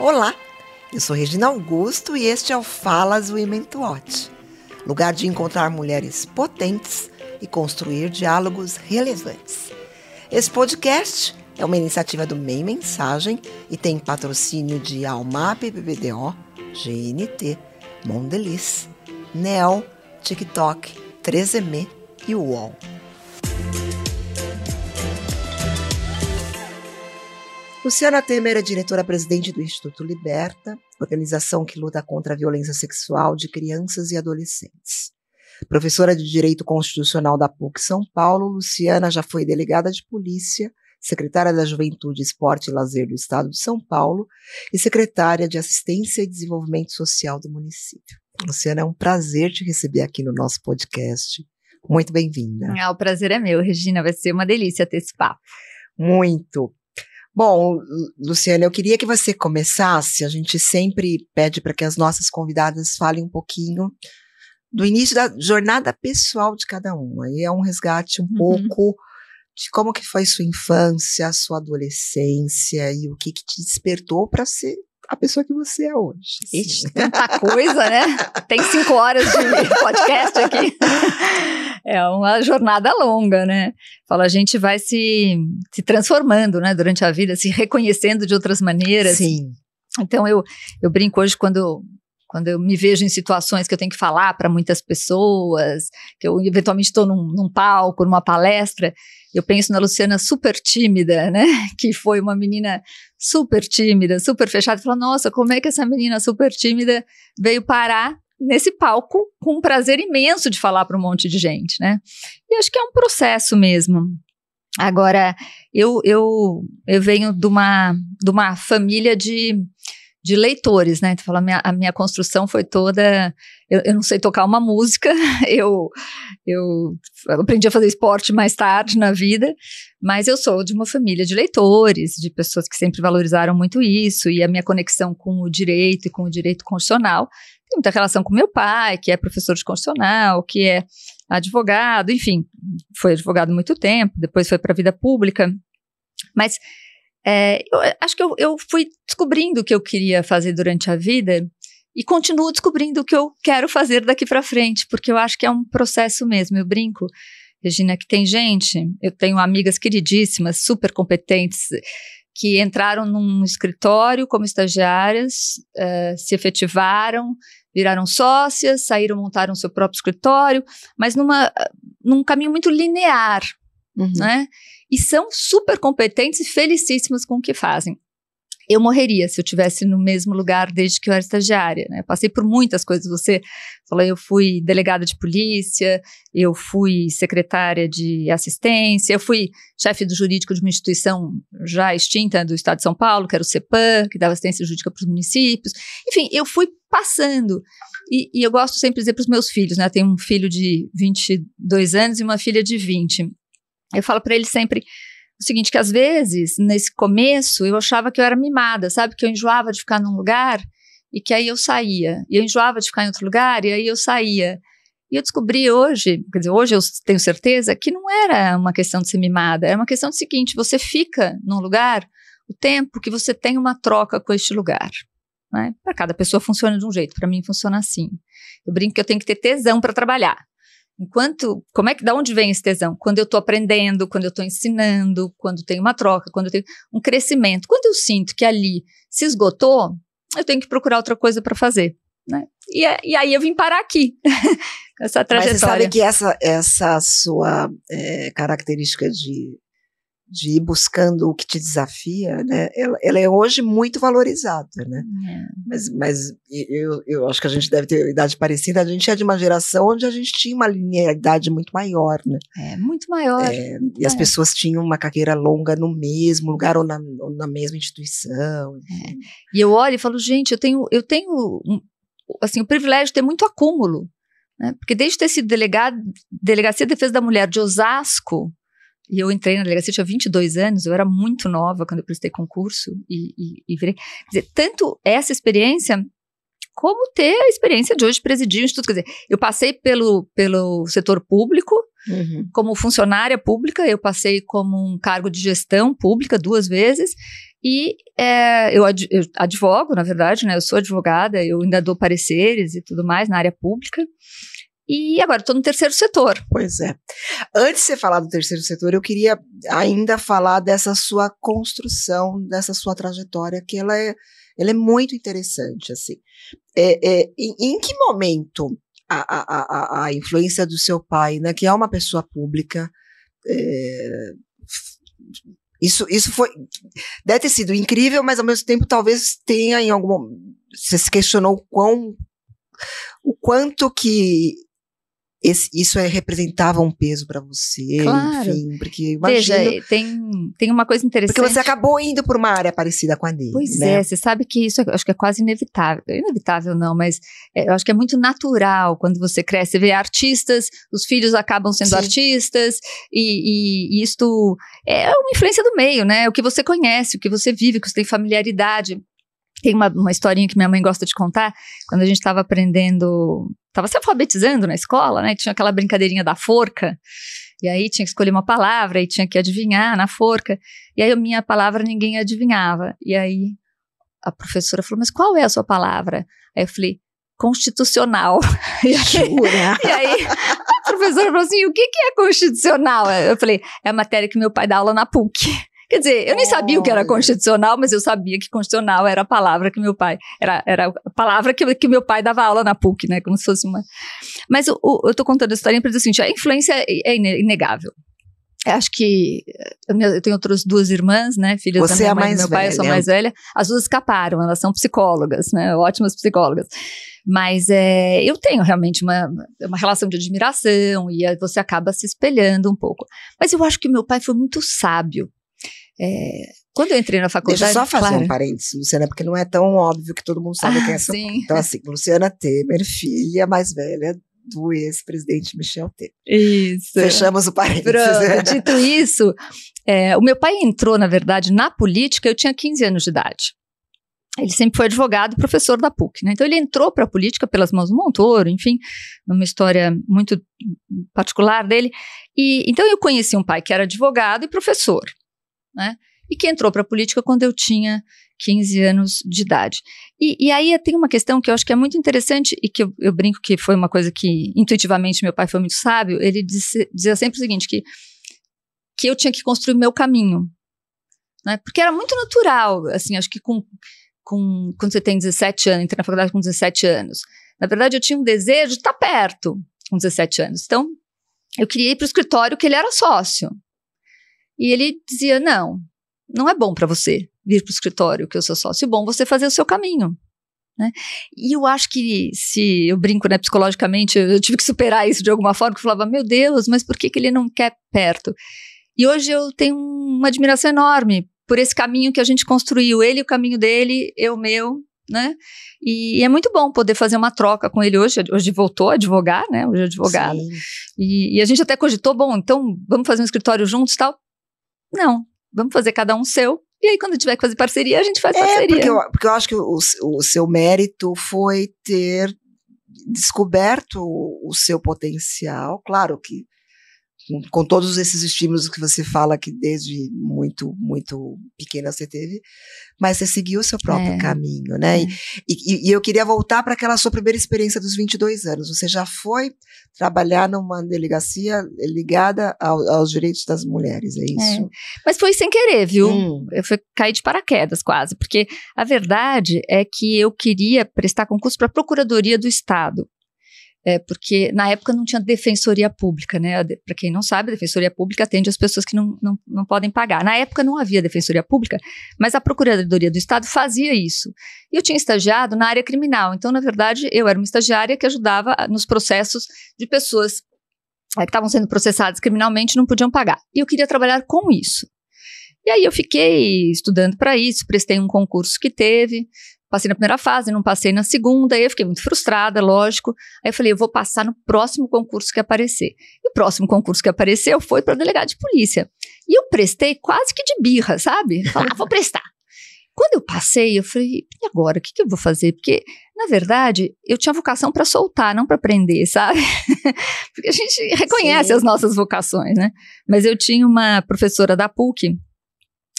Olá, eu sou Regina Augusto e este é o Falas Women to Watch, lugar de encontrar mulheres potentes e construir diálogos relevantes. Esse podcast é uma iniciativa do MEI Mensagem e tem patrocínio de Almap BBDO, GNT, Mondelez, Nel, TikTok, 3M e UOL. Luciana Temer é diretora-presidente do Instituto Liberta, organização que luta contra a violência sexual de crianças e adolescentes. Professora de Direito Constitucional da PUC São Paulo, Luciana já foi delegada de polícia, secretária da Juventude, Esporte e Lazer do Estado de São Paulo e secretária de Assistência e Desenvolvimento Social do município. Luciana, é um prazer te receber aqui no nosso podcast. Muito bem-vinda. Ah, o prazer é meu, Regina. Vai ser uma delícia ter esse papo. Muito. Bom, Luciana, eu queria que você começasse. A gente sempre pede para que as nossas convidadas falem um pouquinho do início da jornada pessoal de cada uma. Aí é um resgate um uhum. pouco de como que foi sua infância, sua adolescência e o que, que te despertou para ser a pessoa que você é hoje. Ixi, tanta coisa, né? Tem cinco horas de podcast aqui. É uma jornada longa, né? Fala, a gente vai se, se transformando, né, durante a vida, se reconhecendo de outras maneiras. Sim. Então eu, eu brinco hoje quando quando eu me vejo em situações que eu tenho que falar para muitas pessoas, que eu eventualmente estou num, num, palco, numa palestra, eu penso na Luciana super tímida, né? Que foi uma menina super tímida, super fechada. Falo, nossa, como é que essa menina super tímida veio parar nesse palco com um prazer imenso de falar para um monte de gente, né? E acho que é um processo mesmo. Agora, eu, eu, eu venho de uma, de uma família de, de leitores, né? Tu fala, a minha, a minha construção foi toda. Eu, eu, não sei tocar uma música, eu, eu aprendi a fazer esporte mais tarde na vida, mas eu sou de uma família de leitores, de pessoas que sempre valorizaram muito isso, e a minha conexão com o direito e com o direito constitucional tem muita relação com meu pai, que é professor de constitucional, que é advogado, enfim, foi advogado muito tempo, depois foi para a vida pública. Mas é, eu acho que eu, eu fui descobrindo o que eu queria fazer durante a vida e continuo descobrindo o que eu quero fazer daqui para frente, porque eu acho que é um processo mesmo. Eu brinco, Regina, que tem gente, eu tenho amigas queridíssimas, super competentes, que entraram num escritório como estagiárias, uh, se efetivaram, viraram sócias, saíram, montaram seu próprio escritório, mas numa, num caminho muito linear, uhum. né? E são super competentes e felicíssimas com o que fazem eu morreria se eu tivesse no mesmo lugar desde que eu era estagiária, né? Passei por muitas coisas. Você falou, eu fui delegada de polícia, eu fui secretária de assistência, eu fui chefe do jurídico de uma instituição já extinta do Estado de São Paulo, que era o CEPAM, que dava assistência jurídica para os municípios. Enfim, eu fui passando. E, e eu gosto sempre de dizer para os meus filhos, né? Eu tenho um filho de 22 anos e uma filha de 20. Eu falo para eles sempre o seguinte, que às vezes, nesse começo, eu achava que eu era mimada, sabe? Que eu enjoava de ficar num lugar e que aí eu saía. E eu enjoava de ficar em outro lugar e aí eu saía. E eu descobri hoje, quer dizer, hoje eu tenho certeza que não era uma questão de ser mimada, era uma questão do seguinte: você fica num lugar o tempo que você tem uma troca com este lugar. Né? Para cada pessoa funciona de um jeito, para mim funciona assim. Eu brinco que eu tenho que ter tesão para trabalhar. Enquanto, como é que, da onde vem esse tesão? Quando eu estou aprendendo, quando eu estou ensinando, quando tem uma troca, quando eu tenho um crescimento. Quando eu sinto que ali se esgotou, eu tenho que procurar outra coisa para fazer. Né? E, é, e, aí eu vim parar aqui, essa trajetória. Mas você sabe que essa, essa sua é, característica de de ir buscando o que te desafia, né? Ela, ela é hoje muito valorizada, né? É. Mas, mas eu, eu acho que a gente deve ter idade parecida. A gente é de uma geração onde a gente tinha uma linearidade muito maior, né? É, muito maior. É, e as pessoas tinham uma carreira longa no mesmo lugar ou na, ou na mesma instituição. É. E eu olho e falo, gente, eu tenho, eu tenho assim, o privilégio de ter muito acúmulo. Né? Porque desde ter sido delegado, Delegacia de Defesa da Mulher de Osasco, e eu entrei na delegacia, tinha 22 anos, eu era muito nova quando eu prestei concurso e, e, e virei. Quer dizer, tanto essa experiência como ter a experiência de hoje presidir o instituto. Quer dizer, eu passei pelo, pelo setor público, uhum. como funcionária pública, eu passei como um cargo de gestão pública duas vezes, E é, eu, ad, eu, advogo, na verdade, né? Eu sou advogada, eu ainda dou pareceres e tudo mais na área pública. E agora estou no terceiro setor. Pois é. Antes de você falar do terceiro setor, eu queria ainda falar dessa sua construção, dessa sua trajetória, que ela é, ela é muito interessante, assim. É, é, em, em, que momento a, a, a, a, influência do seu pai, né, que é uma pessoa pública, é, isso, isso foi. Deve ter sido incrível, mas ao mesmo tempo talvez tenha em algum. Você se questionou o quão. O quanto que esse, isso é, representava um peso para você, claro. enfim, porque imagina, Veja, tem, tem uma coisa interessante. Porque você acabou indo por uma área parecida com a dele. Pois né? é, você sabe que isso acho que é quase inevitável. Inevitável não, mas é, eu acho que é muito natural quando você cresce. Você vê artistas, os filhos acabam sendo Sim. artistas, e, e, e isto é uma influência do meio, né? O que você conhece, o que você vive, o que você tem familiaridade. Tem uma, uma historinha que minha mãe gosta de contar, quando a gente estava aprendendo, estava se alfabetizando na escola, né? Tinha aquela brincadeirinha da forca, e aí tinha que escolher uma palavra, e tinha que adivinhar na forca, e aí a minha palavra ninguém adivinhava. E aí a professora falou, mas qual é a sua palavra? Aí eu falei, constitucional. E aí, Jura? E aí a professora falou assim, o que, que é constitucional? Eu falei, é a matéria que meu pai dá aula na PUC. Quer dizer, eu nem sabia o que era constitucional, mas eu sabia que constitucional era a palavra que meu pai, era, era a palavra que, que meu pai dava aula na PUC, né? Como se fosse uma. Mas o, o, eu tô contando a história para dizer assim: a influência é, é inegável. Eu acho que eu tenho outras duas irmãs, né, filhas Você da minha é mãe e do meu pai, velha. eu sou mais velha. As duas escaparam, elas são psicólogas, né, ótimas psicólogas. Mas é, eu tenho realmente uma, uma relação de admiração e você acaba se espelhando um pouco. Mas eu acho que meu pai foi muito sábio. É, quando eu entrei na faculdade. Deixa eu só fazer claro. um parênteses, Luciana, porque não é tão óbvio que todo mundo sabe Ah, quem é essa. sim. Então, assim, Luciana Temer, filha mais velha do ex-presidente Michel Temer. Isso. Fechamos o parênteses. Pronto, dito isso, é, o meu pai entrou, na verdade, na política, eu tinha 15 anos de idade. Ele sempre foi advogado e professor da PUC, né? Então ele entrou para a política pelas mãos do Montoro, enfim, uma história muito particular dele. E então eu conheci um pai que era advogado e professor, né? E que entrou para a política quando eu tinha 15 anos de idade. E, e, aí tem uma questão que eu acho que é muito interessante e que eu, eu brinco que foi uma coisa que intuitivamente meu pai foi muito sábio. Ele disse, dizia sempre o seguinte que que eu tinha que construir o meu caminho, né? Porque era muito natural, assim, acho que com, com quando você tem 17 anos, entra na faculdade com 17 anos. Na verdade, eu tinha um desejo de estar perto com 17 anos. Então, eu queria ir para o escritório que ele era sócio. E ele dizia: não, não é bom para você vir para o escritório que eu sou sócio, é bom você fazer o seu caminho. Né? E eu acho que se eu brinco, né, psicologicamente, eu tive que superar isso de alguma forma, que eu falava, meu Deus, mas por que, que ele não quer perto? E hoje eu tenho uma admiração enorme por esse caminho que a gente construiu, ele o caminho dele, eu o meu, né? E, e, é muito bom poder fazer uma troca com ele hoje. Hoje voltou a advogar, né? Hoje é advogado. E, e, a gente até cogitou, bom, então vamos fazer um escritório juntos e tal. Não, vamos fazer cada um seu. E aí, quando tiver que fazer parceria, a gente faz é, parceria. Porque eu, porque eu acho que o, o seu mérito foi ter descoberto o, o seu potencial. Claro que com, com, todos esses estímulos que você fala que desde muito, muito pequena você teve, mas você seguiu o seu próprio É. caminho, né? É. E, e- e eu queria voltar para aquela sua primeira experiência dos 22 anos. Você já foi trabalhar numa delegacia ligada ao- aos direitos das mulheres, é isso? Mas foi sem querer, viu? Hum. Eu fui cair de paraquedas quase, porque a verdade é que eu queria prestar concurso para a Procuradoria do Estado. É, porque na época não tinha defensoria pública, né? Para quem não sabe, a defensoria pública atende as pessoas que não, não, não podem pagar. Na época não havia defensoria pública, mas a Procuradoria do Estado fazia isso. E eu tinha estagiado na área criminal, então, na verdade, eu era uma estagiária que ajudava nos processos de pessoas é, que estavam sendo processadas criminalmente e não podiam pagar. E eu queria trabalhar com isso. E aí eu fiquei estudando para isso, prestei um concurso que teve, passei na primeira fase, não passei na segunda, aí eu fiquei muito frustrada, lógico. Aí eu falei, eu vou passar no próximo concurso que aparecer. E o próximo concurso que apareceu foi para delegado de polícia. E eu prestei quase que de birra, sabe? Falei, ah, vou prestar. Quando eu passei, eu falei, e agora? O que, que eu vou fazer? Porque, na verdade, eu tinha vocação para soltar, não para prender, sabe? Porque a gente reconhece Sim. as nossas vocações, né? Mas eu tinha uma professora da PUC,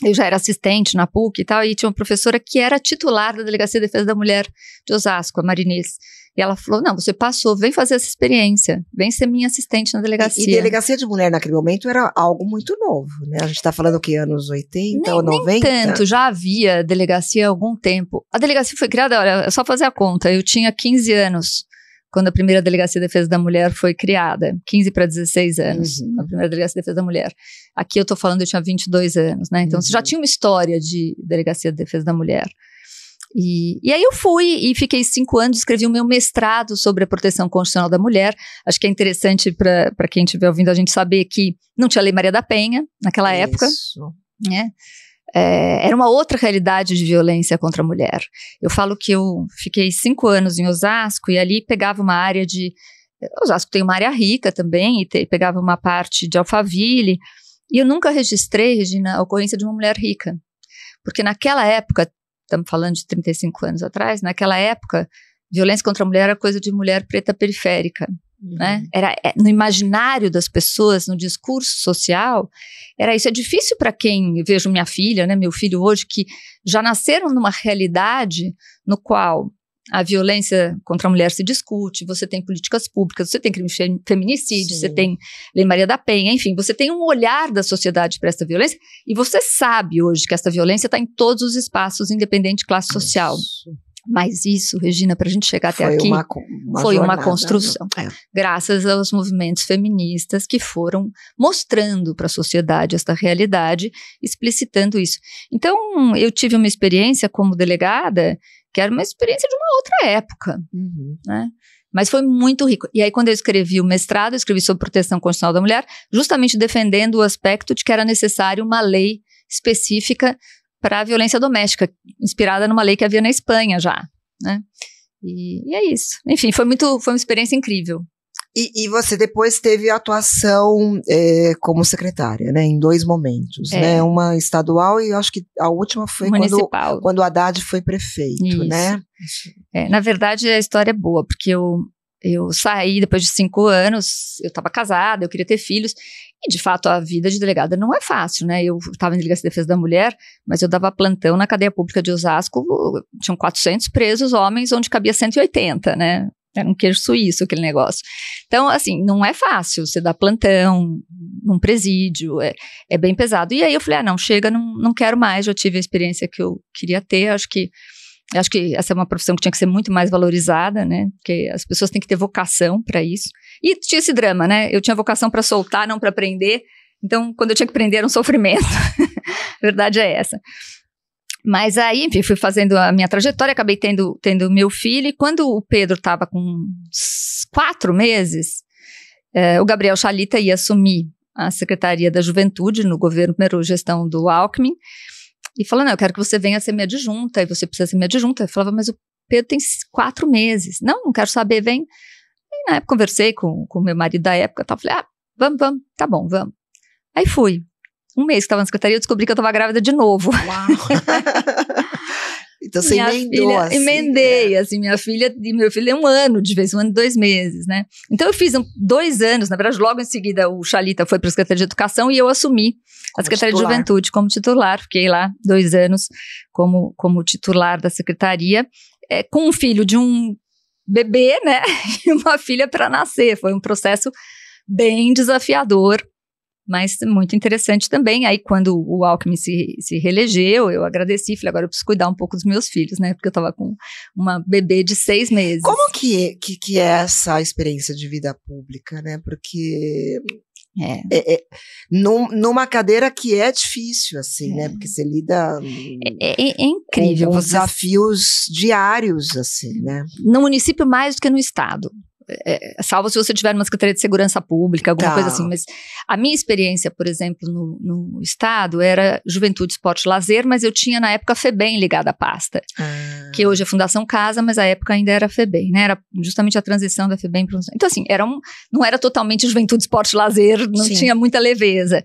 eu já era assistente na PUC e tal, e tinha uma professora que era titular da Delegacia de Defesa da Mulher de Osasco, a Marinês. E ela falou: Não, você passou, vem fazer essa experiência, vem ser minha assistente na delegacia. E, e delegacia de mulher naquele momento era algo muito novo, né? A gente está falando que anos 80 nem, ou 90? Nem tanto, já havia delegacia há algum tempo. A delegacia foi criada, olha, é só fazer a conta, eu tinha 15 anos quando a primeira Delegacia de Defesa da Mulher foi criada, 15 para 16 anos, uhum. a primeira Delegacia de Defesa da Mulher. Aqui eu estou falando, eu tinha 22 anos, né? Então, uhum. você já tinha uma história de Delegacia de Defesa da Mulher. E, e aí eu fui e fiquei cinco anos, escrevi o meu mestrado sobre a proteção constitucional da mulher. Acho que é interessante para quem estiver ouvindo a gente saber que não tinha Lei Maria da Penha naquela Isso. época. Né? É, era uma outra realidade de violência contra a mulher. Eu falo que eu fiquei cinco anos em Osasco e ali pegava uma área de. Osasco tem uma área rica também, e te, pegava uma parte de Alphaville, e eu nunca registrei, Regina, a ocorrência de uma mulher rica. Porque naquela época, estamos falando de 35 anos atrás, naquela época, violência contra a mulher era coisa de mulher preta periférica. Uhum. Né? Era é, no imaginário das pessoas, no discurso social, era isso. É difícil para quem vejo minha filha, né, meu filho hoje, que já nasceram numa realidade no qual a violência contra a mulher se discute, você tem políticas públicas, você tem crime feminicídio, Sim. você tem Lei Maria da Penha, enfim, você tem um olhar da sociedade para essa violência e você sabe hoje que essa violência está em todos os espaços, independente de classe social. Isso. Mas isso, Regina, para a gente chegar até foi aqui, uma, uma foi jornada, uma construção. É. Graças aos movimentos feministas que foram mostrando para a sociedade esta realidade, explicitando isso. Então, eu tive uma experiência como delegada que era uma experiência de uma outra época, uhum. né? Mas foi muito rico. E aí, quando eu escrevi o mestrado, eu escrevi sobre proteção constitucional da mulher, justamente defendendo o aspecto de que era necessário uma lei específica para a violência doméstica, inspirada numa lei que havia na Espanha já, né? E, e é isso. Enfim, foi muito, foi uma experiência incrível. E, e, você depois teve atuação é, como secretária, né? Em dois momentos, é. né? Uma estadual e acho que a última foi Municipal. quando, quando o Haddad foi prefeito, Isso. né? É, na verdade, a história é boa, porque eu, eu saí depois de cinco anos, eu estava casada, eu queria ter filhos, e, de fato, a vida de delegada não é fácil, né? Eu estava em Delegacia de Defesa da Mulher, mas eu dava plantão na cadeia pública de Osasco, tinham 400 presos homens, onde cabia 180, né? Era um queijo suíço aquele negócio. Então, assim, não é fácil você dar plantão num presídio, é, é bem pesado. E aí eu falei, ah, não, chega, não, não quero mais, já tive a experiência que eu queria ter, acho que acho que essa é uma profissão que tinha que ser muito mais valorizada, né? Porque as pessoas têm que ter vocação para isso. E tinha esse drama, né? Eu tinha vocação para soltar, não para aprender. Então, quando eu tinha que prender, era um sofrimento. a verdade é essa. Mas aí, enfim, fui fazendo a minha trajetória, acabei tendo, tendo meu filho, e quando o Pedro estava com quatro meses, eh, o Gabriel Chalita ia assumir a Secretaria da Juventude no governo, primeiro gestão do Alckmin, e falou: Não, eu quero que você venha ser minha adjunta, e você precisa ser minha adjunta. Eu falava: Mas o Pedro tem quatro meses. Não, não quero saber, vem. E na época conversei com o meu marido da época, tal, falei: Ah, vamos, vamos, tá bom, vamos. Aí fui. Um mês que estava na secretaria, eu descobri que eu estava grávida de novo. Uau! Então você minha emendou filha, assim. Emendei, é. assim, minha filha e meu filho é um ano de vez, um ano e dois meses, né? Então eu fiz um, dois anos, na verdade, logo em seguida o Chalita foi para a Secretaria de Educação e eu assumi como a Secretaria titular. de Juventude como titular. Fiquei lá dois anos como, como titular da Secretaria, é, com um filho de um bebê, né? E uma filha para nascer. Foi um processo bem desafiador, mas muito interessante também. Aí, quando o Alckmin se, se reelegeu, eu agradeci, falei, agora eu preciso cuidar um pouco dos meus filhos, né? Porque eu estava com uma bebê de seis meses. Como que é, que, que é essa experiência de vida pública, né? Porque é. É, é, num, numa cadeira que é difícil, assim, né? é. Porque você lida é, é, é incrível. Com, desafios diários, assim, né? No município mais do que no estado é, salvo se você tiver numa Secretaria de Segurança Pública, alguma tá. coisa assim. Mas a minha experiência, por exemplo, no, no, Estado era Juventude, Esporte Lazer, mas eu tinha na época a FEBEM ligada à pasta. Ah. Que hoje é Fundação Casa, mas a época ainda era a FEBEM, né? Era justamente a transição da FEBEM para Então, assim, era um, não era totalmente Juventude, Esporte Lazer, não Sim. tinha muita leveza.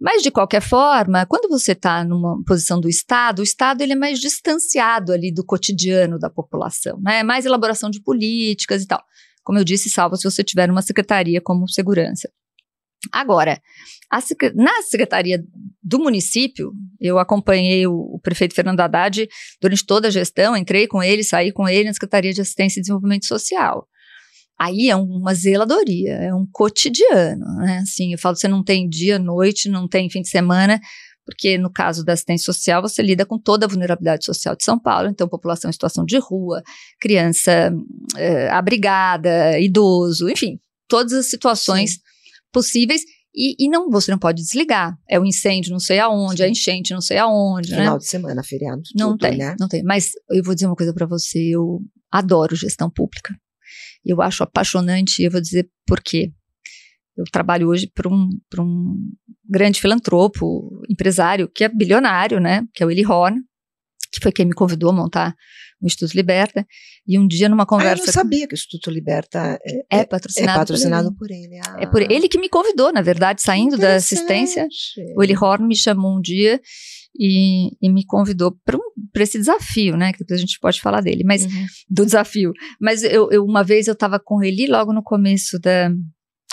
Mas, de qualquer forma, quando você está numa posição do Estado, o Estado ele é mais distanciado ali do cotidiano da população, né? É mais elaboração de políticas e tal. Como eu disse, salvo se você tiver uma secretaria como segurança. Agora, a, na Secretaria do município, eu acompanhei o, o, prefeito Fernando Haddad durante toda a gestão, entrei com ele, saí com ele na Secretaria de Assistência e Desenvolvimento Social. Aí é uma zeladoria, é um cotidiano, né? Assim, eu falo, você não tem dia, noite, não tem fim de semana, porque no caso da assistência social, você lida com toda a vulnerabilidade social de São Paulo, então população em situação de rua, criança é, abrigada, idoso, enfim, todas as situações Sim. possíveis e, e, não, você não pode desligar. É o incêndio não sei aonde, Sim. a enchente não sei aonde. Final né? de semana, feriado. Não tudo, tem, né? não tem. Mas eu vou dizer uma coisa para você, eu adoro gestão pública. Eu acho apaixonante, eu vou dizer por quê. Eu trabalho hoje para um, um grande filantropo, empresário, que é bilionário, né? Que é o Eli Horn, que foi quem me convidou a montar o Instituto Liberta, e um dia numa conversa... Ah, eu não sabia que o Instituto Liberta é, é patrocinado, é patrocinado por ele. Por ele. Ah. É por ele que me convidou, na verdade, saindo da assistência. O Eli Horn me chamou um dia e, e me convidou para um, esse desafio, né? Que depois a gente pode falar dele, mas uhum. do desafio. Mas eu, eu uma vez eu estava com ele logo no começo da,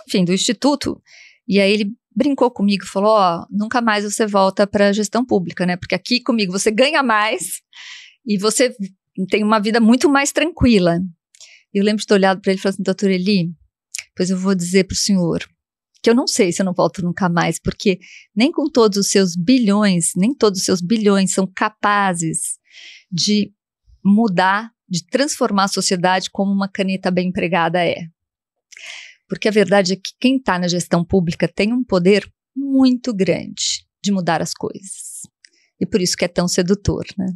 enfim, do instituto, e aí ele brincou comigo, falou: ó, oh, nunca mais você volta para a gestão pública, né? Porque aqui comigo você ganha mais e você tem uma vida muito mais tranquila. Eu lembro de ter olhado para ele e falado assim, doutor Eli, pois eu vou dizer para o senhor que eu não sei se eu não volto nunca mais, porque nem com todos os seus bilhões, nem todos os seus bilhões são capazes de mudar, de transformar a sociedade como uma caneta bem empregada é. Porque a verdade é que quem está na gestão pública tem um poder muito grande de mudar as coisas. E por isso que é tão sedutor, né?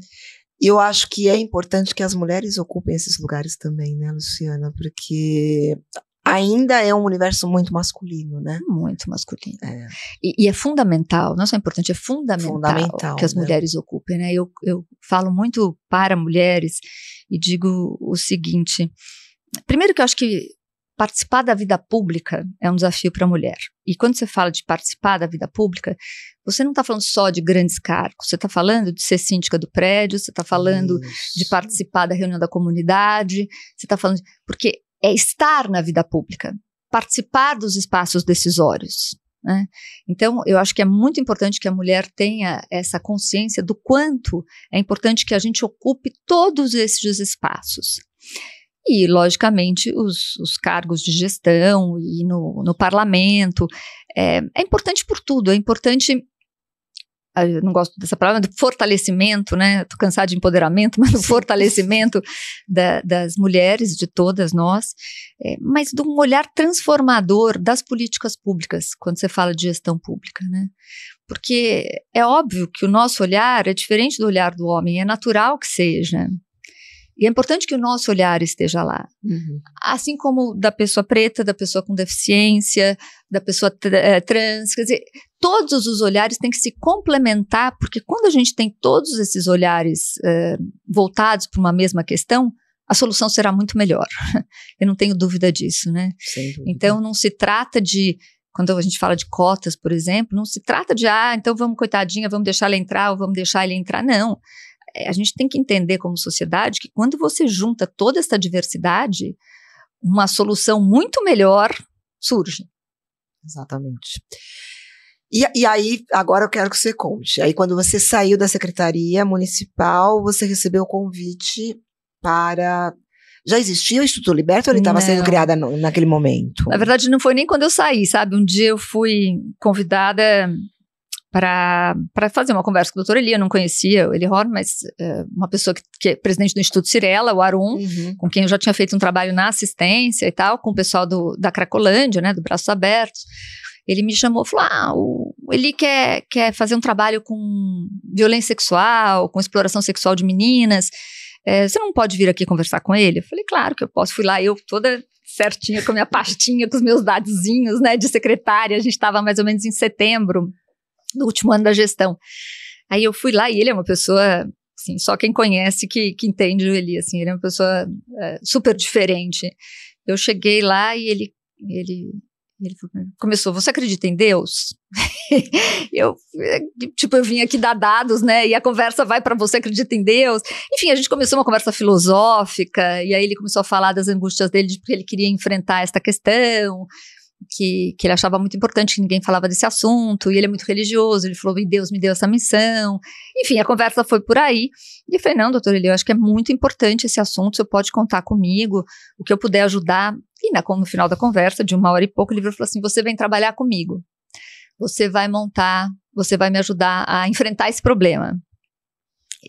E eu acho que é importante que as mulheres ocupem esses lugares também, né, Luciana? Porque ainda é um universo muito masculino, né? Muito masculino. É. E, e, é fundamental, não só importante, é fundamental, fundamental que as né? mulheres ocupem, né? Eu, eu falo muito para mulheres e digo o seguinte: primeiro que eu acho que participar da vida pública é um desafio para a mulher. E quando você fala de participar da vida pública, você não está falando só de grandes cargos, você está falando de ser síndica do prédio, você está falando Isso. de participar da reunião da comunidade, você está falando. De, porque é estar na vida pública, participar dos espaços decisórios. Né? Então, eu acho que é muito importante que a mulher tenha essa consciência do quanto é importante que a gente ocupe todos esses espaços. E, logicamente, os, os cargos de gestão e no, no parlamento. É, é importante por tudo, é importante ah, eu não gosto dessa palavra, do fortalecimento, né? Estou cansada de empoderamento, mas do fortalecimento da, das mulheres, de todas nós, é, mas de um olhar transformador das políticas públicas, quando você fala de gestão pública, né? Porque é óbvio que o nosso olhar é diferente do olhar do homem, é natural que seja. E é importante que o nosso olhar esteja lá. Uhum. Assim como da pessoa preta, da pessoa com deficiência, da pessoa é, trans. Quer dizer, todos os olhares têm que se complementar, porque quando a gente tem todos esses olhares é, voltados para uma mesma questão, a solução será muito melhor. Eu não tenho dúvida disso, né? Então, não se trata de quando a gente fala de cotas, por exemplo, não se trata de, ah, então vamos, coitadinha, vamos deixar ela entrar ou vamos deixar ele entrar. Não. É, a gente tem que entender como sociedade que quando você junta toda essa diversidade, uma solução muito melhor surge. Exatamente. E, e, aí, agora eu quero que você conte. Aí, quando você saiu da Secretaria Municipal, você recebeu o convite para. Já existia o Instituto Liberto ou ele estava sendo criado naquele momento? Na verdade, não foi nem quando eu saí, sabe? Um dia eu fui convidada para fazer uma conversa com o doutor Eli. Eu não conhecia o Eli Horn, mas uh, uma pessoa que, que, é presidente do Instituto Cirela, o Arum, uhum. com quem eu já tinha feito um trabalho na assistência e tal, com o pessoal do, da Cracolândia, né, do Braços Abertos. Ele me chamou e falou: Ah, o Eli quer, quer fazer um trabalho com violência sexual, com exploração sexual de meninas. É, você não pode vir aqui conversar com ele? Eu falei: Claro que eu posso. Fui lá, eu toda certinha com a minha pastinha, com os meus dadozinhos, né, de secretária. A gente estava mais ou menos em setembro no último ano da gestão. Aí eu fui lá e ele é uma pessoa, assim, só quem conhece que, que entende o Eli, assim, ele é uma pessoa é, super diferente. Eu cheguei lá e ele, ele, ele começou, você acredita em Deus? eu, tipo, eu vim aqui dar dados, né, e a conversa vai para você acredita em Deus? Enfim, a gente começou uma conversa filosófica, e aí ele começou a falar das angústias dele, de porque ele queria enfrentar esta questão, que, que ele achava muito importante que ninguém falava desse assunto, e ele é muito religioso, ele falou, Deus me deu essa missão. Enfim, a conversa foi por aí. E eu falei, não, doutor Eli, eu acho que é muito importante esse assunto, você pode contar comigo, o que eu puder ajudar. E na, no final da conversa, de uma hora e pouco, ele falou assim, você vem trabalhar comigo. Você vai montar, você vai me ajudar a enfrentar esse problema.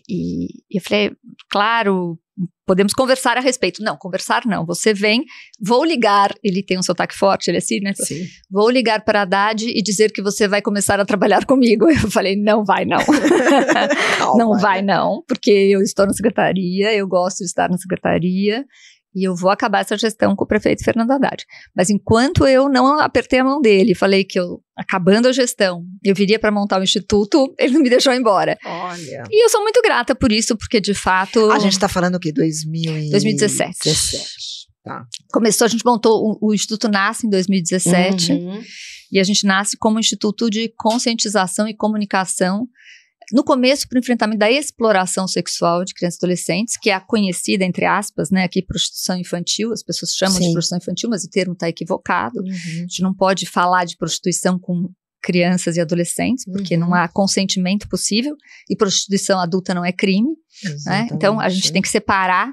E, e eu falei, claro, podemos conversar a respeito. Não, conversar não. Você vem, vou ligar. Ele tem um sotaque forte, ele é assim, né? Sim. Vou ligar para a Haddad e dizer que você vai começar a trabalhar comigo. Eu falei, não vai não. não vai não, porque eu estou na secretaria, eu gosto de estar na secretaria e eu vou acabar essa gestão com o prefeito Fernando Haddad. Mas enquanto eu não apertei a mão dele, falei que eu, acabando a gestão, eu viria para montar o instituto, ele não me deixou embora. Olha. E eu sou muito grata por isso, porque de fato. A gente está falando o quê? 2017. 2017. Tá. Começou, a gente montou, o, o Instituto nasce em 2017, Uhum. e a gente nasce como Instituto de Conscientização e Comunicação no começo, para o enfrentamento da exploração sexual de crianças e adolescentes, que é a conhecida, entre aspas, né, aqui prostituição infantil, as pessoas chamam Sim. de prostituição infantil, mas o termo está equivocado. Uhum. A gente não pode falar de prostituição com crianças e adolescentes, porque Uhum. não há consentimento possível, e prostituição adulta não é crime. Né? Então, a gente tem que separar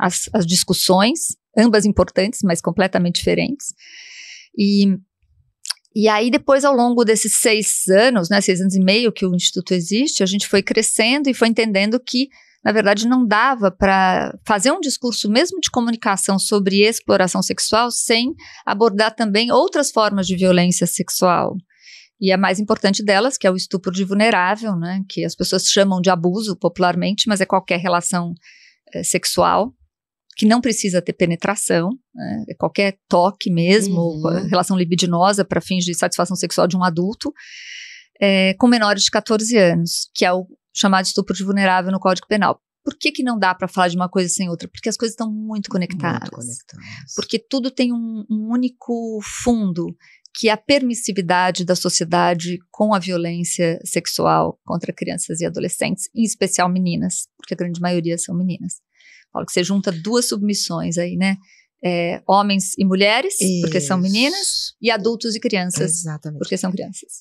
as, as discussões, ambas importantes, mas completamente diferentes. E, e aí, depois, ao longo desses seis anos, né, seis anos e meio que o Instituto existe, a gente foi crescendo e foi entendendo que, na verdade, não dava para fazer um discurso mesmo de comunicação sobre exploração sexual sem abordar também outras formas de violência sexual. E a mais importante delas, que é o estupro de vulnerável, né, que as pessoas chamam de abuso popularmente, mas é qualquer relação eh, sexual que não precisa ter penetração, né, é qualquer toque mesmo, Uhum. relação libidinosa para fins de satisfação sexual de um adulto, eh, com menores de 14 anos, que é o chamado estupro de vulnerável no Código Penal. Por que, que não dá para falar de uma coisa sem outra? Porque as coisas estão muito conectadas. Muito conectadas. Porque tudo tem um, um único fundo, que é a permissividade da sociedade com a violência sexual contra crianças e adolescentes, em especial meninas, porque a grande maioria são meninas. Falo que você junta duas submissões aí, né? É, homens e mulheres, porque são meninas, Isso. e adultos e crianças, Exatamente. porque são crianças.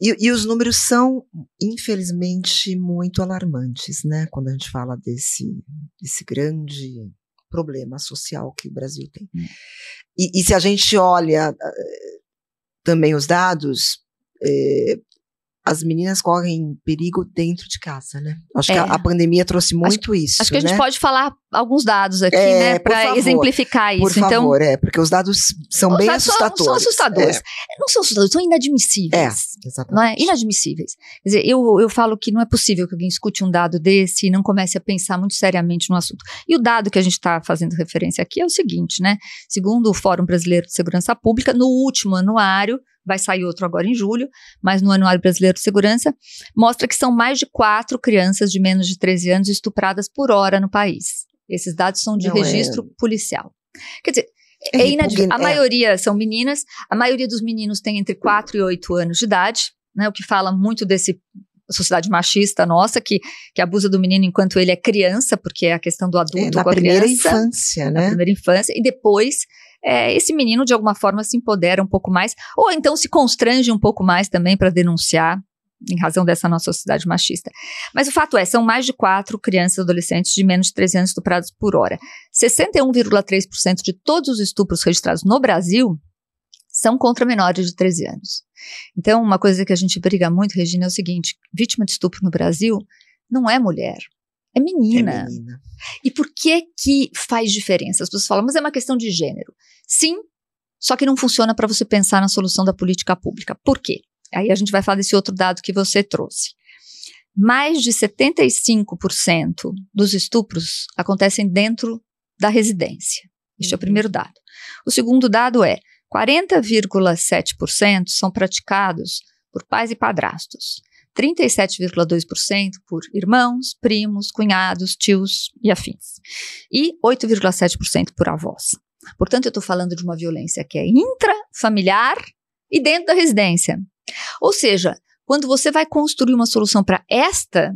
E, e os números são, infelizmente, muito alarmantes, né? Quando a gente fala desse, desse grande problema social que o Brasil tem. Hum. E, e se a gente olha eh, também os dados, eh, as meninas correm perigo dentro de casa, né? Acho que É. a, a pandemia trouxe muito isso. Acho que a gente né? pode falar alguns dados aqui, É, né, por para exemplificar Por isso. então, favor, é, porque os dados são os bem dados são- assustadores. São assustadores. Não são assustadores, são É, inadmissíveis. exatamente. não é? Inadmissíveis. Quer dizer, eu, eu falo que não é possível que alguém escute um dado desse e não comece a pensar muito seriamente no assunto. E o dado que a gente está fazendo referência aqui é o seguinte, né? Segundo o Fórum Brasileiro de Segurança Pública, no último anuário, vai sair outro agora em julho, mas no Anuário Brasileiro de Segurança, mostra que são mais de quatro crianças de menos de 13 anos estupradas por hora no país. Esses dados são de Não é- registro policial. Quer dizer, É é inadmissível. A é. maioria são meninas, a maioria dos meninos tem entre 4 e 8 anos de idade, né, o que fala muito desse sociedade machista nossa, que, que abusa do menino enquanto ele é criança, porque é a questão do É, adulto na com a primeira criança, infância, na né? primeira infância, e depois é, esse menino de alguma forma se empodera um pouco mais, ou então se constrange um pouco mais também para denunciar, em razão dessa nossa sociedade machista. Mas o fato é, são mais de quatro crianças e adolescentes de menos de 13 anos estuprados por hora. 61,3% de todos os estupros registrados no Brasil são contra menores de 13 anos. Então, uma coisa que a gente briga muito, Regina, é o seguinte: vítima de estupro no Brasil não é mulher, é menina. É menina. E por que que faz diferença? As pessoas falam, mas é uma questão de gênero. Sim, só que não funciona para você pensar na solução da política pública. Por quê? Aí a gente vai falar desse outro dado que você trouxe. Mais de 75% dos estupros acontecem dentro da residência. Este é o Uhum. primeiro dado. O segundo dado é 40,7% são praticados por pais e padrastos. 37,2% por irmãos, primos, cunhados, tios e afins. E 8,7% por avós. Portanto, eu estou falando de uma violência que é intrafamiliar e dentro da residência. Ou seja, quando você vai construir uma solução para esta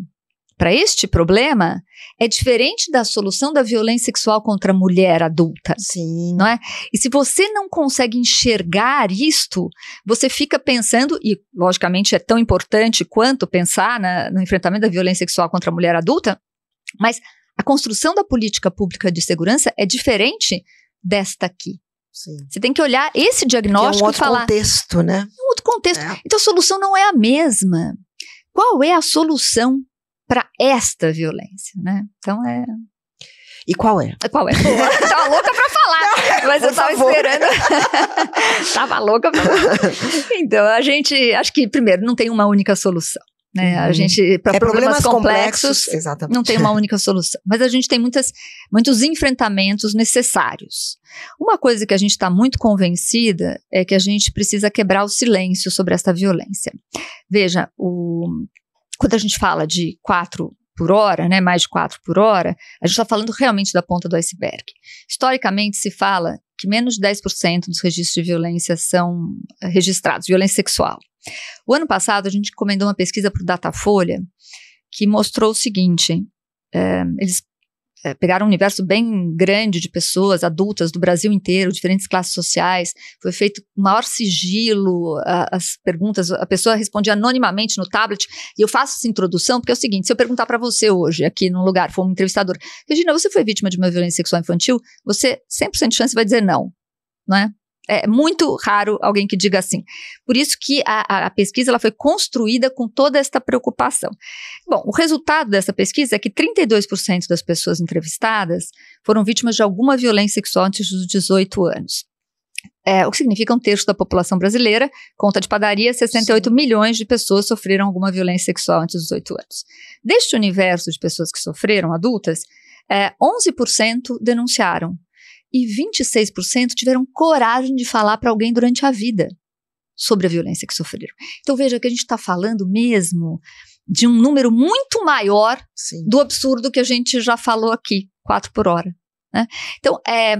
para este problema é diferente da solução da violência sexual contra a mulher adulta. Sim. Não é? E se você não consegue enxergar isto, você fica pensando, e logicamente é tão importante quanto pensar na, no enfrentamento da violência sexual contra a mulher adulta, mas a construção da política pública de segurança é diferente desta aqui. Sim. Você tem que olhar esse diagnóstico é um outro e falar. contexto, né? Um outro contexto. É. Então a solução não é a mesma. Qual é a solução para esta violência, né? Então é. E qual é? Qual é? Pô, tava louca pra falar, mas eu tava favor. esperando. tava louca pra falar. Então, a gente, acho que, primeiro, não tem uma única solução. Né? A Uhum. gente, para é problemas, complexos, Exatamente. não tem uma única solução. Mas a gente tem muitas, muitos enfrentamentos necessários. Uma coisa que a gente está muito convencida é que a gente precisa quebrar o silêncio sobre essa violência. Veja, o, quando a gente fala de quatro por hora, né, mais de quatro por hora, a gente está falando realmente da ponta do iceberg. Historicamente, se fala que menos de 10% dos registros de violência são eh, registrados, violência sexual. O ano passado, a gente encomendou uma pesquisa para o Datafolha que mostrou o seguinte: eh, eles eh, pegaram um universo bem grande de pessoas adultas do Brasil inteiro, diferentes classes sociais, foi feito maior sigilo, a- as perguntas, a pessoa respondia anonimamente no tablet, e eu faço essa introdução porque é o seguinte: se eu perguntar para você hoje, aqui num lugar, for um entrevistador, Regina, você foi vítima de uma violência sexual infantil? Você 100% de chance vai dizer não, não é? Muito raro alguém que diga assim. Por isso que a, a- pesquisa ela foi construída com toda esta preocupação. Bom, o resultado dessa pesquisa é que 32% das pessoas entrevistadas foram vítimas de alguma violência sexual antes dos 18 anos. É, o que significa um terço da população brasileira, conta de padaria, 68 milhões de pessoas sofreram alguma violência sexual antes dos 18 anos. Deste universo de pessoas que sofreram, adultas, é, 11% denunciaram e 26% tiveram coragem de falar para alguém durante a vida sobre a violência que sofreram. Então veja que a gente está falando mesmo de um número muito maior Sim. do absurdo que a gente já falou aqui, quatro por hora. né? Então, é,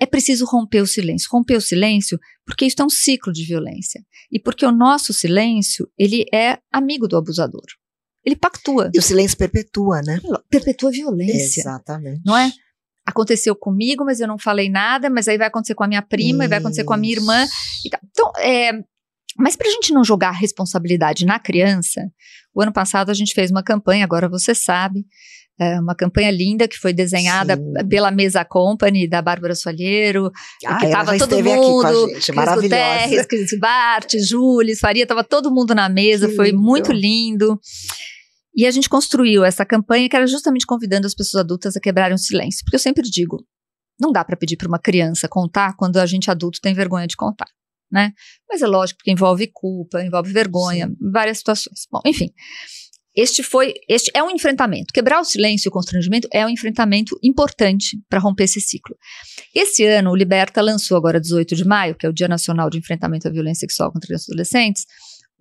é preciso romper o silêncio. Romper o silêncio porque isso é um ciclo de violência. E porque o nosso silêncio, ele é amigo do abusador. Ele pactua, E o silêncio perpetua, né? perpetua a violência. Exatamente. Não é? Aconteceu comigo, mas eu não falei nada, mas aí vai acontecer com a minha prima, e vai acontecer com a minha irmã. e. Então, é, mas para a gente não jogar a responsabilidade na criança, o ano passado a gente fez uma campanha, agora você sabe, é, uma campanha linda que foi desenhada Sim. pela Mesa Company da Bárbara Soalheiro, Ah, que ela tava já todo mundo, aqui com a gente, Cris. Guterres, Cris Bart, Júlia, Faria, tava todo mundo na mesa, Que foi lindo. muito lindo. E a gente construiu essa campanha que era justamente convidando as pessoas adultas a quebrarem o silêncio. Porque eu sempre digo, não dá para pedir para uma criança contar quando a gente adulto tem vergonha de contar, né? Mas é lógico porque envolve culpa, envolve vergonha, várias situações. Bom, enfim, este foi, este é um enfrentamento. Quebrar o silêncio e o constrangimento é um enfrentamento importante para romper esse ciclo. Esse ano, o Liberta lançou agora 18 de maio, que é o Dia Nacional de Enfrentamento à Violência Sexual contra e Adolescentes,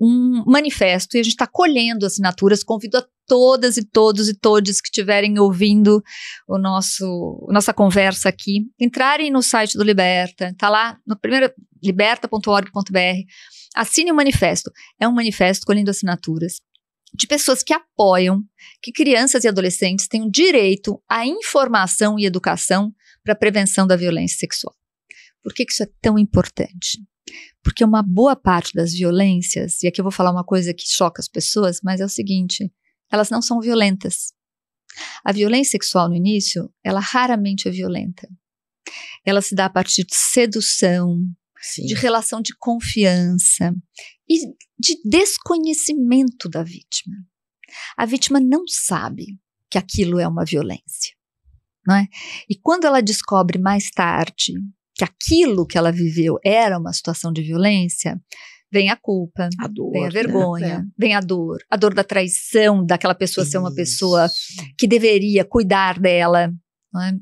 um manifesto e a gente está colhendo assinaturas. Convido a todas e todos e todes que estiverem ouvindo o nosso nossa conversa aqui, entrarem no site do Liberta, tá lá no primeiro liberta.org.br. Assine o manifesto. É um manifesto colhendo assinaturas de pessoas que apoiam que crianças e adolescentes tenham direito à informação e educação para a prevenção da violência sexual. Por que, que isso é tão importante? Porque uma boa parte das violências, e aqui eu vou falar uma coisa que choca as pessoas, mas é o seguinte: elas não são violentas. A violência sexual no início, ela raramente é violenta. Ela se dá a partir de sedução, Sim. de relação de confiança e de desconhecimento da vítima. A vítima não sabe que aquilo é uma violência, não é? E quando ela descobre mais tarde que aquilo que ela viveu era uma situação de violência, vem a culpa, A dor, vem a né? vergonha, vem a dor, a dor da traição daquela pessoa ser uma Isso. pessoa que deveria cuidar dela, não é?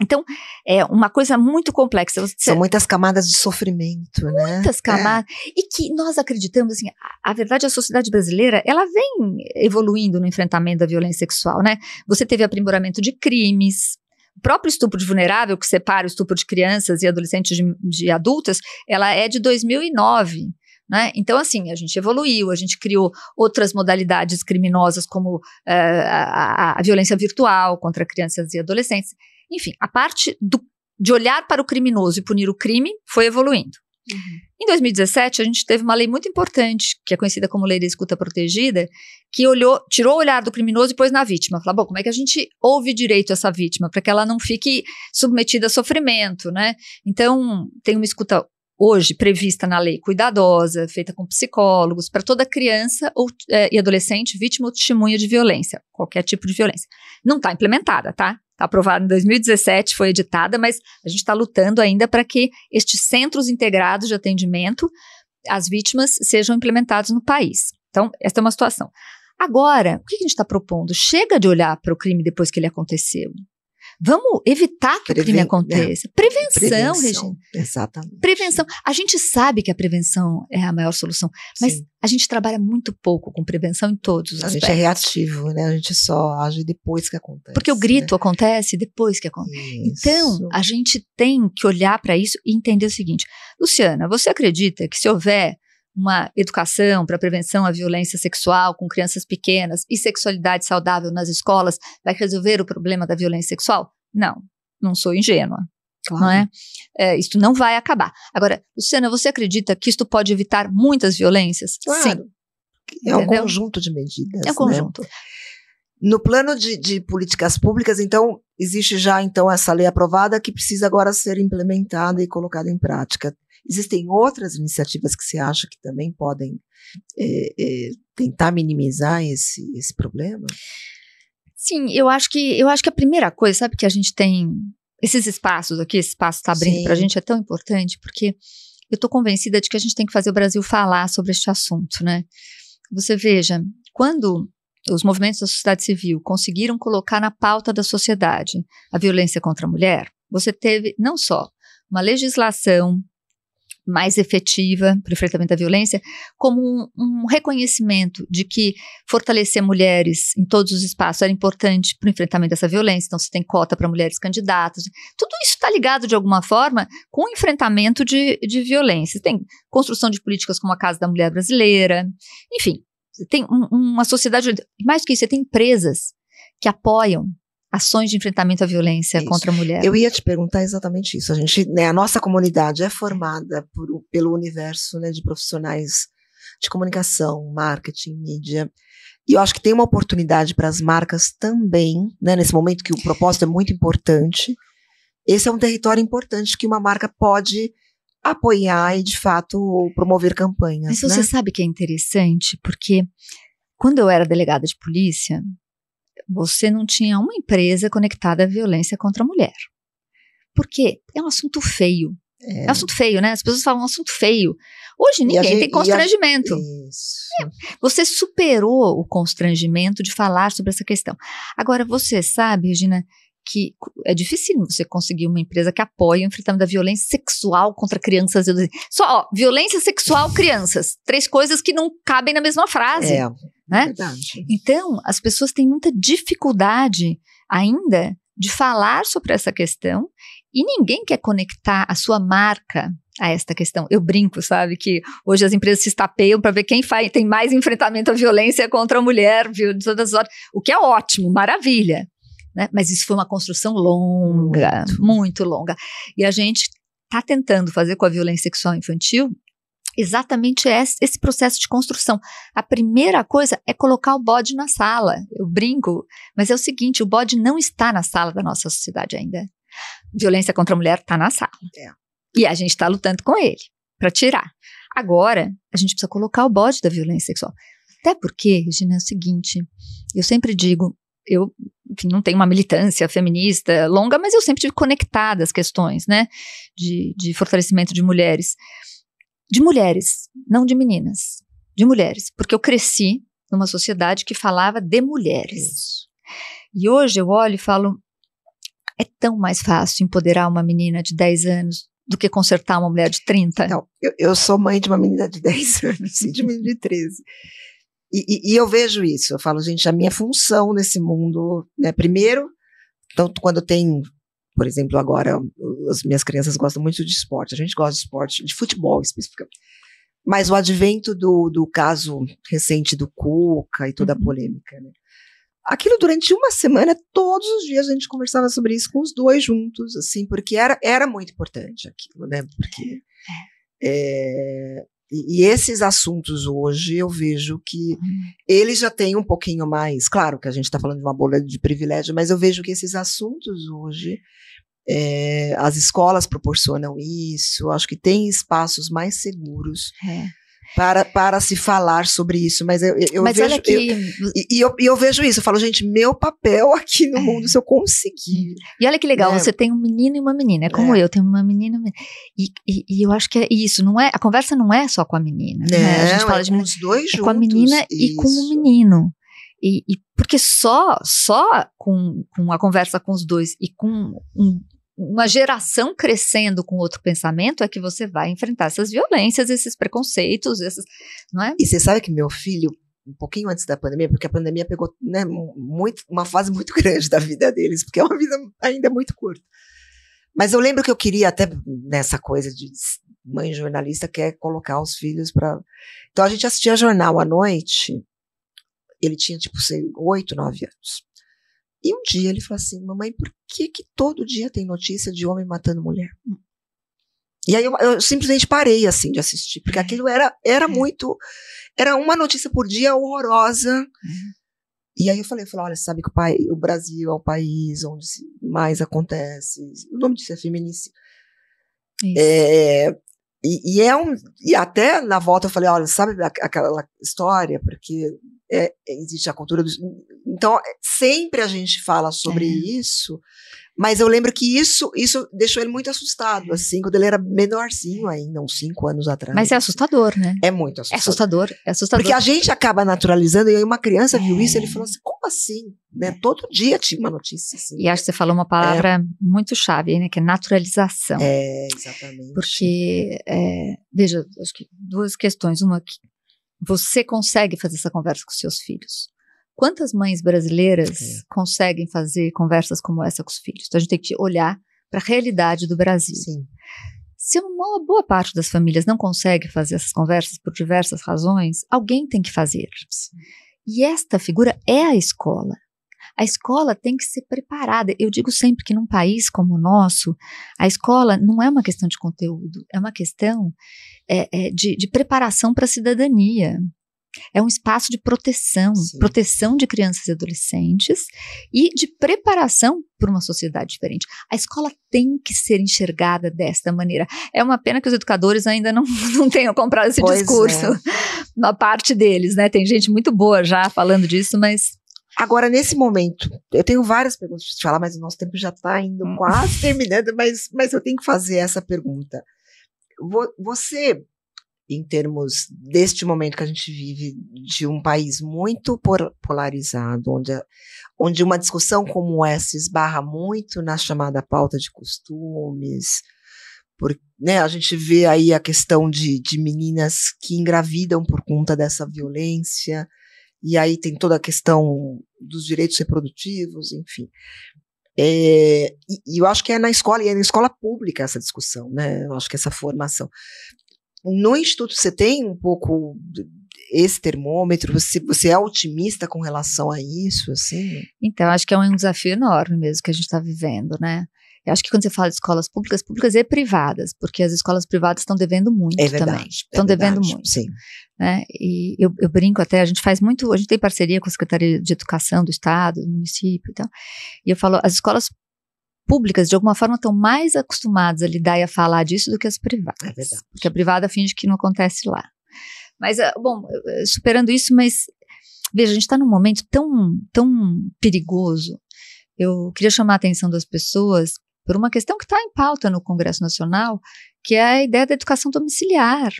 Então, é uma coisa muito complexa. Você, São muitas camadas de sofrimento, né? muitas camadas e que nós acreditamos assim, a, a verdade a sociedade brasileira, ela vem evoluindo no enfrentamento da violência sexual, né? Você teve aprimoramento de crimes, o próprio estupro de vulnerável que separa o estupro de crianças e adolescentes de, de adultas, ela é de 2009. Né? Então, assim, a gente evoluiu, a gente criou outras modalidades criminosas, como uh, a, a, violência virtual contra crianças e adolescentes. Enfim, a parte do, de olhar para o criminoso e punir o crime foi evoluindo. Uhum. Em 2017, a gente teve uma lei muito importante, que é conhecida como Lei da Escuta Protegida, que olhou, tirou o olhar do criminoso e pôs na vítima. Falou, bom, como é que a gente ouve direito essa vítima, para que ela não fique submetida a sofrimento, né? Então, tem uma escuta hoje prevista na lei cuidadosa, feita com psicólogos, para toda criança ou, é, e adolescente vítima ou testemunha de violência, qualquer tipo de violência. Não está implementada, tá? Aprovada em 2017, foi editada, mas a gente está lutando ainda para que estes centros integrados de atendimento às vítimas sejam implementados no país. Então, essa é uma situação. Agora, o que a gente está propondo? Chega de olhar para o crime depois que ele aconteceu. Vamos evitar que Preven o crime é. aconteça. É. Prevenção, prevenção, Regina. Exatamente. Prevenção. A gente sabe que a prevenção é a maior solução, mas Sim. a gente trabalha muito pouco com prevenção em todos os a aspectos. A gente é reativo, né? A gente só age depois que acontece. Porque o grito né? acontece depois que acontece. Então, a gente tem que olhar para isso e entender o seguinte. Luciana, você acredita que se houver uma educação para prevenção à violência sexual com crianças pequenas e sexualidade saudável nas escolas vai resolver o problema da violência sexual? Não, não sou ingênua. Claro. Não é? é? Isto não vai acabar. Agora, Luciana, você acredita que isto pode evitar muitas violências? Claro. Sim. É um conjunto de medidas. É um conjunto. No plano de, de, políticas públicas, então, existe já então essa lei aprovada que precisa agora ser implementada e colocada em prática. Existem outras iniciativas que você acha que também podem é, é, tentar minimizar esse, esse problema? Sim, eu acho que eu acho que a primeira coisa, sabe, que a gente tem esses espaços aqui, esse espaço está abrindo para a gente é tão importante porque eu estou convencida de que a gente tem que fazer o Brasil falar sobre este assunto, né? Você veja, quando os movimentos da sociedade civil conseguiram colocar na pauta da sociedade a violência contra a mulher, você teve não só uma legislação mais efetiva para o enfrentamento da violência, como um, um, reconhecimento de que fortalecer mulheres em todos os espaços era importante para o enfrentamento dessa violência. Então, você tem cota para mulheres candidatas. Tudo isso está ligado, de alguma forma, com o enfrentamento de, de violência. Tem construção de políticas como a Casa da Mulher Brasileira. Enfim, tem um, uma sociedade. Mais do que isso, você tem empresas que apoiam ações de enfrentamento à violência isso. contra a mulher. Eu ia te perguntar exatamente isso. A gente, né, a nossa comunidade é formada por, pelo universo né, de profissionais de comunicação, marketing, mídia. E eu acho que tem uma oportunidade para as marcas também, né, nesse momento que o propósito é muito importante. Esse é um território importante que uma marca pode apoiar e, de fato, promover campanhas. Mas né? você sabe que é interessante, porque quando eu era delegada de polícia, você não tinha uma empresa conectada à violência contra a mulher. Por quê? É um assunto feio. É. é, um assunto feio, né? As pessoas falam um assunto feio. Hoje ninguém gente, tem constrangimento. É. Você superou o constrangimento de falar sobre essa questão. Agora, você sabe, Regina, que é difícil você conseguir uma empresa que apoie o enfrentamento da violência sexual contra crianças e adolescentes. Só, ó, violência sexual, crianças. Três coisas que não cabem na mesma frase. É, né? verdade. Então, as pessoas têm muita dificuldade ainda de falar sobre essa questão e ninguém quer conectar a sua marca a esta questão. Eu brinco, sabe, que hoje as empresas se estapeiam para ver quem faz, tem mais enfrentamento à violência contra a mulher, viu, de todas as horas, o que é ótimo, maravilha. Né? Mas isso foi uma construção longa, muito, muito longa. E a gente está tentando fazer com a violência sexual infantil exatamente esse, esse, processo de construção. A primeira coisa é colocar o bode na sala. Eu brinco, mas é o seguinte: o bode não está na sala da nossa sociedade ainda. Violência contra a mulher está na sala. É. E a gente está lutando com ele para tirar. Agora, a gente precisa colocar o bode da violência sexual. Até porque, Regina, é o seguinte: eu sempre digo, eu enfim, não tenho uma militância feminista longa, mas eu sempre tive conectada às questões, né, de, de fortalecimento de mulheres. De mulheres, não de meninas, de mulheres, porque eu cresci numa sociedade que falava de mulheres. E hoje eu olho e falo, é tão mais fácil empoderar uma menina de 10 anos do que consertar uma mulher de 30. Não, eu, eu sou mãe de uma menina de 10 anos e de menina de 13. E, e, e, eu vejo isso, eu falo, gente, a minha função nesse mundo, né, primeiro, tanto quando tem, por exemplo, agora, as minhas crianças gostam muito de esporte, a gente gosta de esporte, de futebol especificamente. Mas o advento do, do caso recente do Cuca e toda a Uhum. polêmica, né? Aquilo durante uma semana, todos os dias a gente conversava sobre isso com os dois juntos, assim, porque era, era muito importante aquilo, né? Porque. é, e, e esses assuntos hoje eu vejo que eles já têm um pouquinho mais. Claro que a gente está falando de uma bolha de privilégio, mas eu vejo que esses assuntos hoje. é, as escolas proporcionam isso, acho que tem espaços mais seguros É. para, para se falar sobre isso, mas eu, eu Mas vejo. olha eu- que. e, e eu, eu vejo isso, eu falo, gente, meu papel aqui no mundo, se eu conseguir. E olha que legal, né? você tem um menino e uma menina, é como eu, tenho uma menina e uma menina. E, e, eu acho que é isso, não é, a conversa não é só com a menina, né? A gente Não, fala é de com menina, os dois é juntos. com a menina e com o isso. menino. E, e porque só, só com, com a conversa com os dois e com um- uma geração crescendo com outro pensamento é que você vai enfrentar essas violências, esses preconceitos, esses, não é? E você sabe que meu filho, um pouquinho antes da pandemia, porque a pandemia pegou né, muito, uma fase muito grande da vida deles, porque é uma vida ainda muito curta. Mas eu lembro que eu queria até nessa coisa de mãe jornalista quer colocar os filhos para. Então a gente assistia jornal à noite. Ele tinha tipo sei, oito, nove anos. E um dia ele falou assim: "Mamãe, por que que todo dia tem notícia de homem matando mulher?" E aí eu, eu simplesmente parei assim de assistir, porque aquilo era era muito era uma notícia por dia horrorosa. E aí eu falei, eu falei, olha, sabe que o, pai, o Brasil é o país onde mais acontece. O nome disso é feminicídio. É, e, e é um. E até na volta eu falei, olha, sabe aquela história, porque é- existe a cultura dos. Então, é, sempre a gente fala sobre É. isso, mas eu lembro que isso, isso deixou ele muito assustado, assim, quando ele era menorzinho ainda, uns cinco anos atrás. Mas é assustador, né? É muito É assustador. assustador, é assustador. Porque a gente acaba naturalizando, e aí uma criança viu É. isso, ele falou assim, como assim? Né? Todo dia tinha uma notícia assim. E acho que você falou uma palavra muito chave, né? Que é naturalização. É, exatamente. Porque, é, veja, acho que duas questões. Uma que você consegue fazer essa conversa com seus filhos. Quantas mães brasileiras É. conseguem fazer conversas como essa com os filhos? Então a gente tem que olhar para a realidade do Brasil. Sim. Se uma boa parte das famílias não consegue fazer essas conversas por diversas razões, alguém tem que fazer. E esta figura é a escola. A escola tem que ser preparada. Eu digo sempre que num país como o nosso, a escola não é uma questão de conteúdo, é uma questão é, é, de, de preparação para a cidadania. É um espaço de proteção, Sim. proteção de crianças e adolescentes e de preparação para uma sociedade diferente. A escola tem que ser enxergada desta maneira. É uma pena que os educadores ainda não, não tenham comprado esse Pois discurso, é. uma parte deles, né? Tem gente muito boa já falando disso, mas Agora, nesse momento, eu tenho várias perguntas para te falar, mas o nosso tempo já está indo Hum. quase terminando, mas, mas eu tenho que fazer essa pergunta. Vo- Você, em termos deste momento que a gente vive, de um país muito polarizado, onde, onde uma discussão como essa esbarra muito na chamada pauta de costumes, né, a gente vê aí a questão de, de meninas que engravidam por conta dessa violência, e aí tem toda a questão dos direitos reprodutivos, enfim. É, e, e eu acho que é na escola, e é na escola pública essa discussão, né? Eu acho que essa formação. No Instituto você tem um pouco esse termômetro, você, você é otimista com relação a isso, assim? Então, acho que é um desafio enorme mesmo que a gente está vivendo, né? Eu acho que quando você fala de escolas públicas, públicas e privadas, porque as escolas privadas estão devendo muito É também. verdade. Estão é devendo muito. Sim. Né? E eu, eu brinco até, a gente faz muito, a gente tem parceria com a Secretaria de Educação do Estado, do município e tal. E eu falo, as escolas públicas, de alguma forma, estão mais acostumadas a lidar e a falar disso do que as privadas. É verdade. Porque a privada finge que não acontece lá. Mas, ah, bom, superando isso, mas veja, a gente está num momento tão, tão perigoso. Eu queria chamar a atenção das pessoas por uma questão que está em pauta no Congresso Nacional, que é a ideia da educação domiciliar.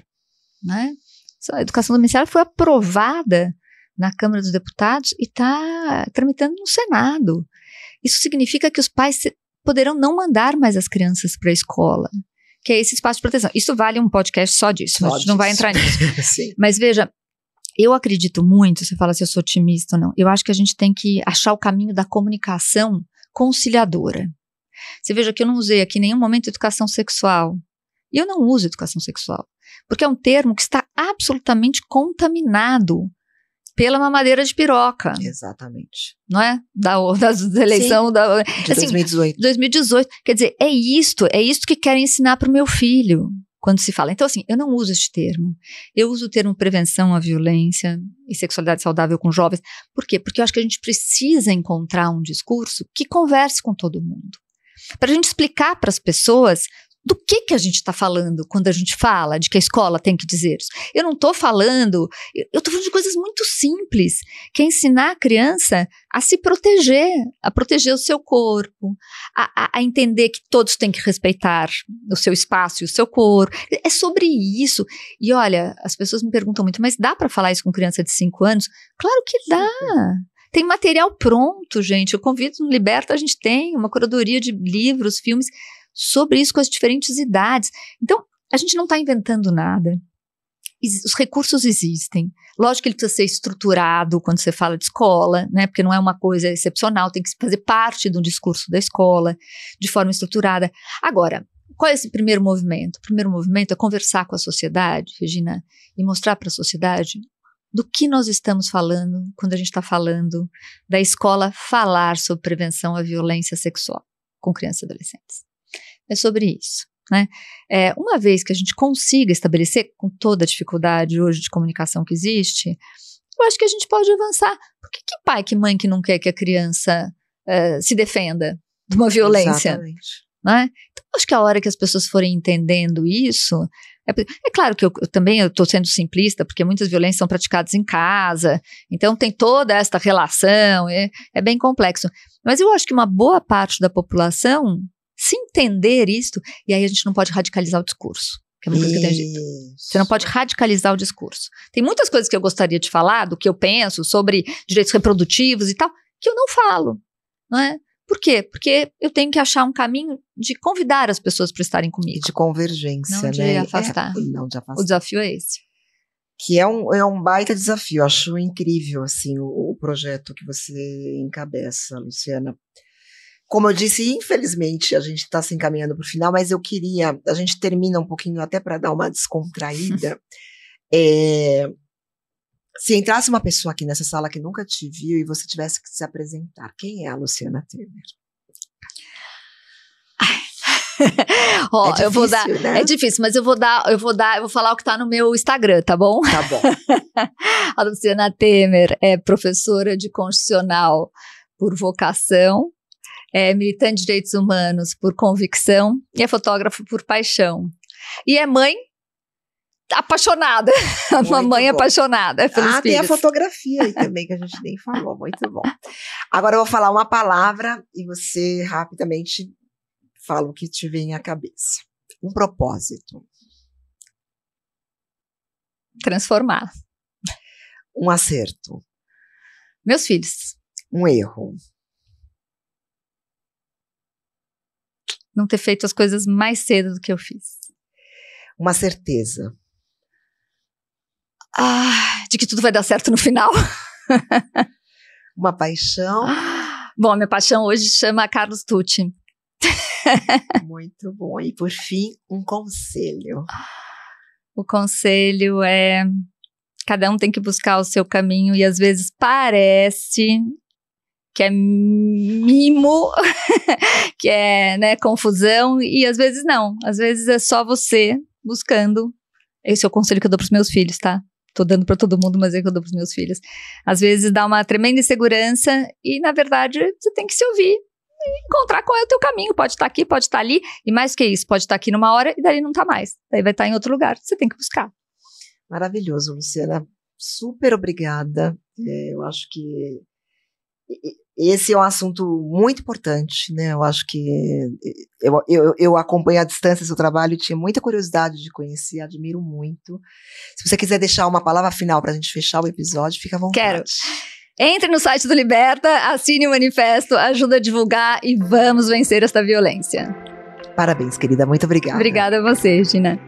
Né? Essa educação domiciliar foi aprovada na Câmara dos Deputados e está tramitando no Senado. Isso significa que os pais poderão não mandar mais as crianças para a escola, que é esse espaço de proteção. Isso vale um podcast só disso, Só a gente não vai entrar nisso. Mas veja, eu acredito muito, você fala se eu sou otimista ou não, eu acho que a gente tem que achar o caminho da comunicação conciliadora. Você veja que eu não usei aqui em nenhum momento educação sexual. E eu não uso educação sexual. Porque é um termo que está absolutamente contaminado pela mamadeira de piroca. Exatamente. Não é? Da, da eleição Sim, da. De assim, 2018. 2018. Quer dizer, é isto, é isto que querem ensinar para o meu filho quando se fala. Então, assim, eu não uso este termo. Eu uso o termo prevenção à violência e sexualidade saudável com jovens. Por quê? Porque eu acho que a gente precisa encontrar um discurso que converse com todo mundo. Para a gente explicar para as pessoas do que que a gente está falando quando a gente fala de que a escola tem que dizer isso. Eu não estou falando, eu estou falando de coisas muito simples, que é ensinar a criança a se proteger, a proteger o seu corpo, a, a, a entender que todos têm que respeitar o seu espaço e o seu corpo. É sobre isso. E olha, as pessoas me perguntam muito, mas dá para falar isso com criança de 5 anos? Claro que dá. Tem material pronto, gente. Eu convido no Liberta, a gente tem uma curadoria de livros, filmes sobre isso com as diferentes idades. Então, a gente não está inventando nada. Os recursos existem. Lógico que ele precisa ser estruturado quando você fala de escola, né? Porque não é uma coisa excepcional, tem que fazer parte do discurso da escola, de forma estruturada. Agora, qual é esse primeiro movimento? O primeiro movimento é conversar com a sociedade, Regina, e mostrar para a sociedade do que nós estamos falando quando a gente está falando da escola falar sobre prevenção à violência sexual com crianças e adolescentes é sobre isso. Né? É, uma vez que a gente consiga estabelecer, com toda a dificuldade hoje de comunicação que existe, eu acho que a gente pode avançar. Porque que pai, que mãe que não quer que a criança uh, se defenda de uma violência? Exatamente. Né? Então, acho que a hora que as pessoas forem entendendo isso, é, é claro que eu, eu também estou sendo simplista, porque muitas violências são praticadas em casa, então tem toda esta relação, é, é bem complexo. Mas eu acho que uma boa parte da população se entender isto, e aí a gente não pode radicalizar o discurso. Que é uma coisa que tem dito. Você não pode radicalizar o discurso. Tem muitas coisas que eu gostaria de falar, do que eu penso sobre direitos reprodutivos e tal, que eu não falo. Não é? Por quê? Porque eu tenho que achar um caminho de convidar as pessoas para estarem comigo. De convergência, não de né? Afastar. É, não de afastar. O desafio é esse. Que é um, é um baita desafio. Eu acho incrível, assim, o, o projeto que você encabeça, Luciana. Como eu disse, infelizmente a gente está se encaminhando para o final, mas eu queria, a gente termina um pouquinho até para dar uma descontraída. é, se entrasse uma pessoa aqui nessa sala que nunca te viu e você tivesse que se apresentar, quem é a Luciana Temer? Ó, é difícil, eu vou dar. Né? É difícil, mas eu vou dar, eu vou dar, eu vou falar o que está no meu Instagram, tá bom? Tá bom. a Luciana Temer é professora de constitucional por vocação é militante de direitos humanos por convicção e é fotógrafo por paixão. E é mãe apaixonada, uma mãe bom. apaixonada pelos Ah, filhos. tem a fotografia aí também que a gente nem falou, muito bom. Agora eu vou falar uma palavra e você rapidamente fala o que te vem à cabeça. Um propósito. Transformar. Um acerto. Meus filhos. Um erro. Não ter feito as coisas mais cedo do que eu fiz. Uma certeza. Ah, de que tudo vai dar certo no final. Uma paixão. Bom, minha paixão hoje chama Carlos Tucci. Muito bom. E por fim, um conselho. O conselho é cada um tem que buscar o seu caminho e às vezes parece que é mimo, que é né, confusão, e às vezes não. Às vezes é só você buscando. Esse é o conselho que eu dou para os meus filhos, tá? Tô dando para todo mundo, mas é que eu dou para os meus filhos. Às vezes dá uma tremenda insegurança e, na verdade, você tem que se ouvir e encontrar qual é o teu caminho. Pode estar tá aqui, pode estar tá ali, e mais que isso, pode estar tá aqui numa hora e daí não tá mais. Daí vai estar em outro lugar. Você tem que buscar. Maravilhoso, Luciana. Super obrigada. É, eu acho que esse é um assunto muito importante, né? Eu acho que eu, eu, eu acompanho à distância seu trabalho e tinha muita curiosidade de conhecer, admiro muito. Se você quiser deixar uma palavra final para a gente fechar o episódio, fica à vontade. Quero. Entre no site do Liberta, assine o manifesto, ajuda a divulgar e vamos vencer esta violência. Parabéns, querida. Muito obrigada. Obrigada a você, Gina.